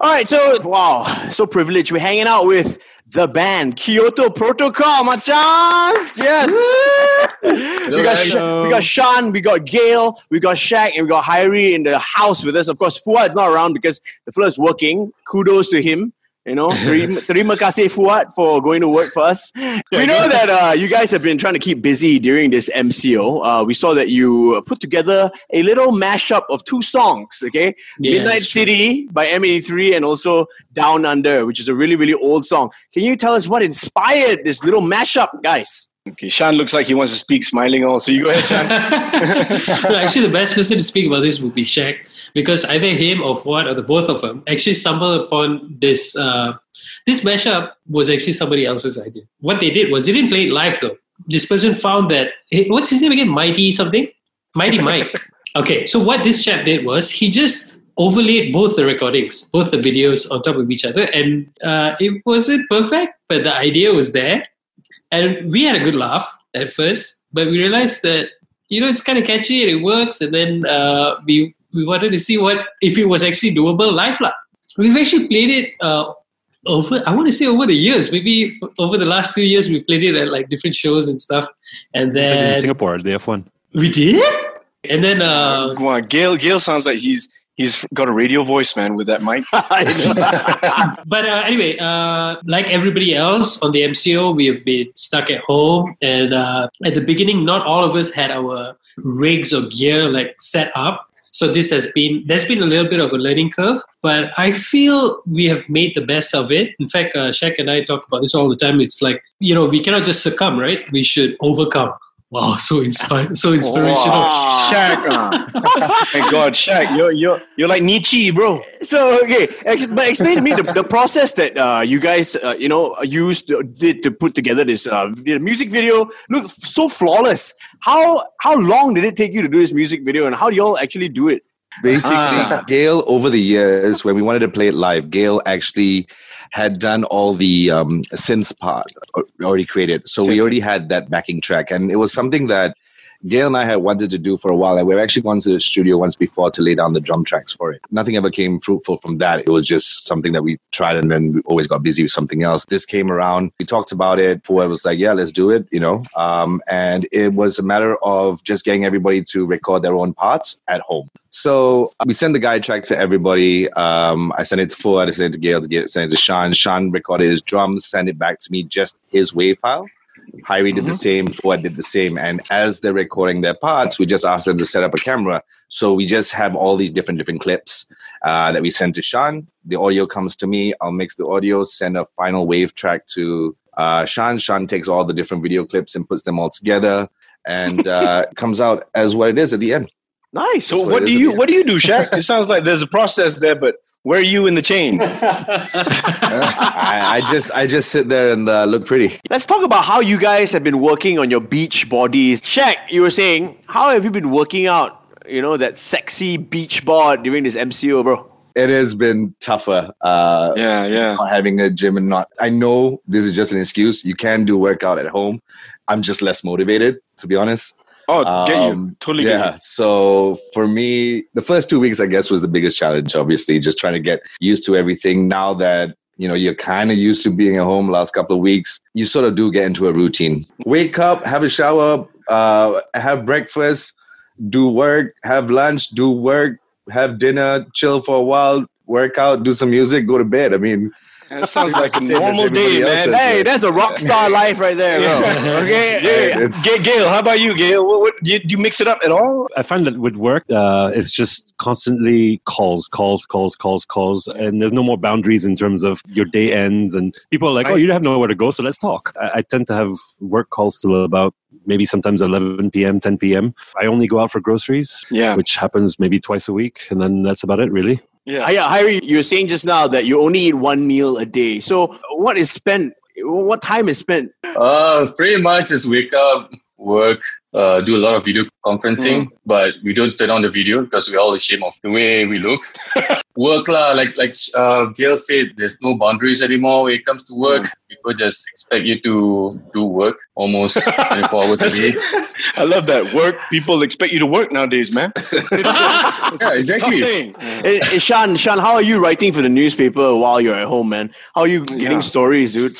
All right, so wow, so privileged. We're hanging out with the band Kyoto Protocol, machans. Yes. we got Sh- we got Sean, we got Gail, we got Shaq, and we got Hyrie in the house with us. Of course, Fuad is not around because the fella is working. Kudos to him. You know, terima kasih Fuad for going to work for us. We know that uh, you guys have been trying to keep busy during this MCO. Uh, we saw that you put together a little mashup of two songs, okay? Yeah, Midnight. City by M83 and also Down Under, which is a really, really old song. Can you tell us what inspired this little mashup, guys? Okay, Sean looks like he wants to speak, smiling also. You go ahead, Sean. Actually, the best person to speak about this would be Shaq because either him or Fuad or the both of them actually stumbled upon this. Uh, this mashup was actually somebody else's idea. What they did was they didn't play it live though. This person found that what's his name again? Mighty something, Mighty Mike. okay, so what this chap did was he just overlaid both the recordings, both the videos on top of each other, and uh, it wasn't perfect, but the idea was there. And we had a good laugh at first, but we realized that you know it's kind of catchy and it works. And then uh, we we wanted to see what if it was actually doable live. lah. We've actually played it uh, over. I want to say over the years, maybe f- over the last two years, we played it at like different shows and stuff. And in then Singapore, they have one. we did. And then uh, Come on, Gail. Gail sounds like he's he's got a radio voice, man, with that mic. but uh, anyway, uh, like everybody else on the MCO, we have been stuck at home. And uh, at the beginning, not all of us had our rigs or gear like set up. So this has been there's been a little bit of a learning curve, but I feel we have made the best of it. In fact, uh, Shaq and I talk about this all the time. It's like you know we cannot just succumb, right? We should overcome. Wow, so inspired, so inspirational. Wow. Shaq. uh. My God, Shaq, you're you're you're like Nietzsche, bro. So okay, ex- but explain to me the, the process that uh, you guys uh, you know used to, did to put together this uh, music video. Look so flawless. How how long did it take you to do this music video, and how do y'all actually do it? Basically, Ah. Gail, over the years, when we wanted to play it live, Gail actually had done all the um, synths part already created. So we already had that backing track. And it was something that Gail and I had wanted to do for a while. And we've actually gone to the studio once before to lay down the drum tracks for it. Nothing ever came fruitful from that. It was just something that we tried and then we always got busy with something else. This came around. We talked about it. Fuad was like, yeah, let's do it, you know. Um, and it was a matter of just getting everybody to record their own parts at home. So uh, we sent the guide track to everybody. Um, I sent it to Fuad, I sent it to Gail, to get sent it to Sean. Sean recorded his drums, sent it back to me, just his wave file. Hyrie did the same, Fuad did the same. And as they're recording their parts, we just asked them to set up a camera. So we just have all these different different clips uh, that we send to Sean. The audio comes to me. I'll mix the audio, send a final wave track to uh, Sean. Sean takes all the different video clips and puts them all together, and uh, comes out as what it is at the end. Nice. So That's what what do you what do you do, Shaq? It sounds like there's a process there, but where are you in the chain? I, I just I just sit there and uh, look pretty. Let's talk about how you guys have been working on your beach bodies. Shaq, you were saying, how have you been working out? You know that sexy beach board during this MCO, bro. It has been tougher. Uh, Yeah, yeah. not having a gym and not. I know this is just an excuse. You can do workout at home. I'm just less motivated, to be honest. Oh, get you. Um, Totally yeah. get So for me, the first two weeks, I guess, was the biggest challenge. Obviously, just trying to get used to everything. Now that you know you're kind of used to being at home last couple of weeks, you sort of do get into a routine. Wake up, have a shower, uh, have breakfast, do work, have lunch, do work, have dinner, chill for a while, work out, do some music, go to bed. I mean, you. That sounds like a normal day, man. does. Hey, that's a rock star life right there, bro. Okay. Yeah. It's- Gail, how about you, Gail? What, what, do, you, do you mix it up at all? I find that with work, uh, it's just constantly calls, calls, calls, calls, calls, and there's no more boundaries in terms of your day ends. And people are like, "Oh, you have nowhere to go, so let's talk." I, I tend to have work calls till about maybe sometimes 11 p.m., 10 p.m. I only go out for groceries, Yeah. which happens maybe twice a week, and then that's about it, really. Uh, yeah, Harry, you were saying just now that you only eat one meal a day. So what is spent? What time is spent? Uh, pretty much just wake up, work, uh, do a lot of video conferencing, but we don't turn on the video because we're all ashamed of the way we look. work lah, like like uh, Gail said, there's no boundaries anymore when it comes to work. People just expect you to do work almost 24 hours a day. I love that. Work. People expect you to work nowadays, man. yeah, It's a tough exactly. thing. Eh, eh, Sean, Sean, how are you writing for the newspaper while you're at home, man? How are you getting Yeah. stories, dude?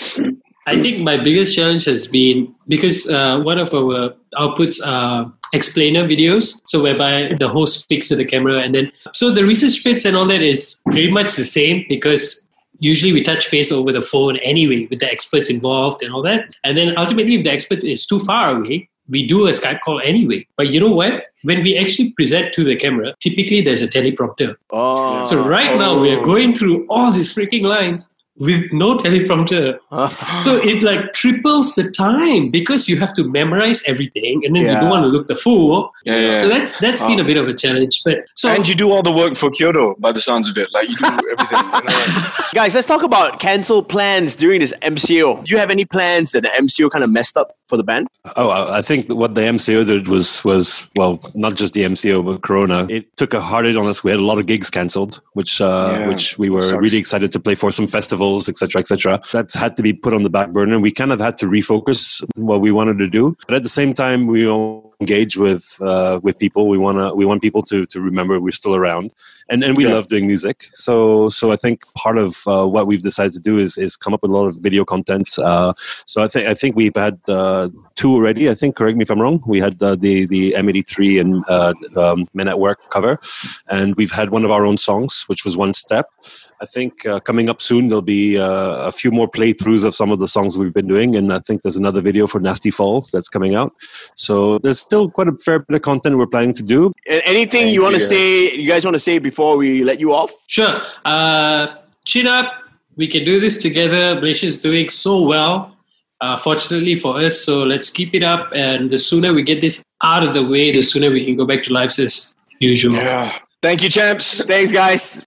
I think my biggest challenge has been because uh, one of our outputs are explainer videos, so whereby the host speaks to the camera, and then so the research bits and all that is pretty much the same because usually we touch base over the phone anyway with the experts involved and all that, and then ultimately if the expert is too far away. We do a Skype call anyway. But you know what? When we actually present to the camera, typically there's a teleprompter. Oh, So right now we are going through all these freaking lines with no teleprompter. So it like triples the time because you have to memorize everything and then you don't want to look the fool. Yeah, yeah. So that's that's been a bit of a challenge. But so and you do all the work for Kyoto by the sounds of it. Like you do everything. you know, like- Guys, let's talk about cancelled plans during this MCO. Do you have any plans that the MCO kind of messed up for the band? Oh, I I think what the MCO did was was well, not just the MCO but Corona. It took a hard hit on us. We had a lot of gigs cancelled, which uh, Yeah. which we were really excited to play for some festivals, etc., etc. That had to be put on the back burner. And we kind of had to refocus what we wanted to do, but at the same time, we all engage with uh, with people. We want to we want people to to remember we're still around, and and we Yeah. love doing music. So so I think part of uh, what we've decided to do is is come up with a lot of video content. Uh, so I think I think we've had uh, two already. I think correct me if I'm wrong. We had uh, the the M83 and uh, um, Men at Work cover, and we've had one of our own songs, which was One Step. I think uh, coming up soon there'll be uh, a few more playthroughs of some of the songs we've been doing, and I think there's another video for Nasty Fall that's coming out. So there's still quite a fair bit of content we're planning to do. And anything you want to say, you guys want to say before we let you off? sure. Uh, chin up. We can do this together. Malaysia's doing so well. Uh, fortunately for us, so let's keep it up. And the sooner we get this out of the way, the sooner we can go back to lives as usual. yeah. Thank you, champs. Thanks, guys.